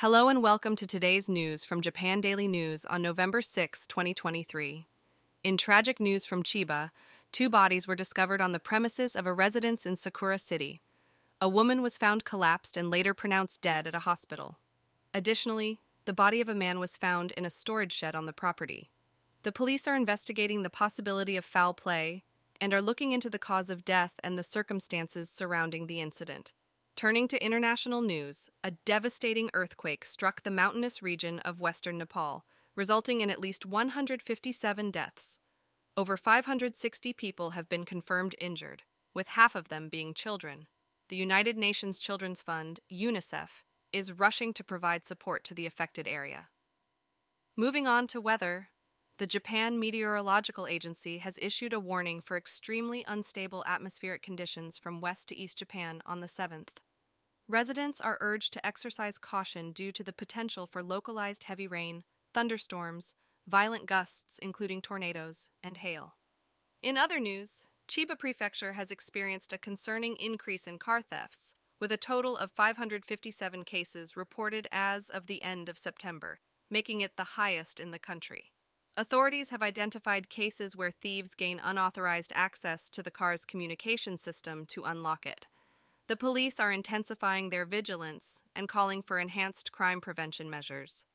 Hello and welcome to today's news from Japan Daily News on November 6, 2023. In tragic news from Chiba, two bodies were discovered on the premises of a residence in Sakura City. A woman was found collapsed and later pronounced dead at a hospital. Additionally, the body of a man was found in a storage shed on the property. The police are investigating the possibility of foul play and are looking into the cause of death and the circumstances surrounding the incident. Turning to international news, a devastating earthquake struck the mountainous region of western Nepal, resulting in at least 157 deaths. Over 560 people have been confirmed injured, with half of them being children. The United Nations Children's Fund, UNICEF, is rushing to provide support to the affected area. Moving on to weather, the Japan Meteorological Agency has issued a warning for extremely unstable atmospheric conditions from west to east Japan on the 7th. Residents are urged to exercise caution due to the potential for localized heavy rain, thunderstorms, violent gusts, including tornadoes, and hail. In other news, Chiba Prefecture has experienced a concerning increase in car thefts, with a total of 557 cases reported as of the end of September, making it the highest in the country. Authorities have identified cases where thieves gain unauthorized access to the car's communication system to unlock it. The police are intensifying their vigilance and calling for enhanced crime prevention measures.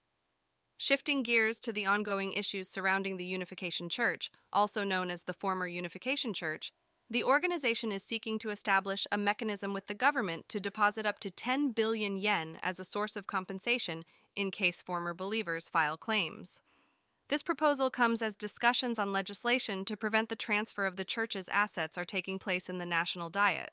Shifting gears to the ongoing issues surrounding the Unification Church, also known as the former Unification Church, the organization is seeking to establish a mechanism with the government to deposit up to 10 billion yen as a source of compensation in case former believers file claims. This proposal comes as discussions on legislation to prevent the transfer of the church's assets are taking place in the National Diet.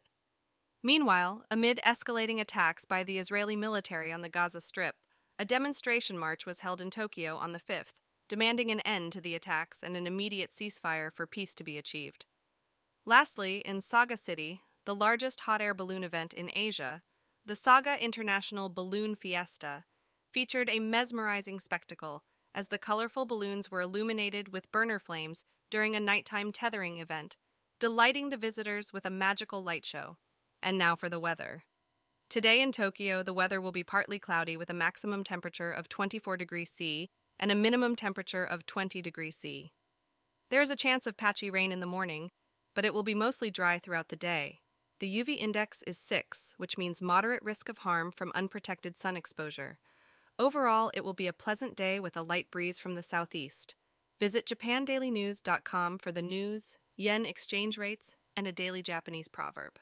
Meanwhile, amid escalating attacks by the Israeli military on the Gaza Strip, a demonstration march was held in Tokyo on the 5th, demanding an end to the attacks and an immediate ceasefire for peace to be achieved. Lastly, in Saga City, the largest hot air balloon event in Asia, the Saga International Balloon Fiesta featured a mesmerizing spectacle as the colorful balloons were illuminated with burner flames during a nighttime tethering event, delighting the visitors with a magical light show. And now for the weather. Today in Tokyo, the weather will be partly cloudy with a maximum temperature of 24 degrees C and a minimum temperature of 20 degrees C. There is a chance of patchy rain in the morning, but it will be mostly dry throughout the day. The UV index is 6, which means moderate risk of harm from unprotected sun exposure. Overall, it will be a pleasant day with a light breeze from the southeast. Visit japandailynews.com for the news, yen exchange rates, and a daily Japanese proverb.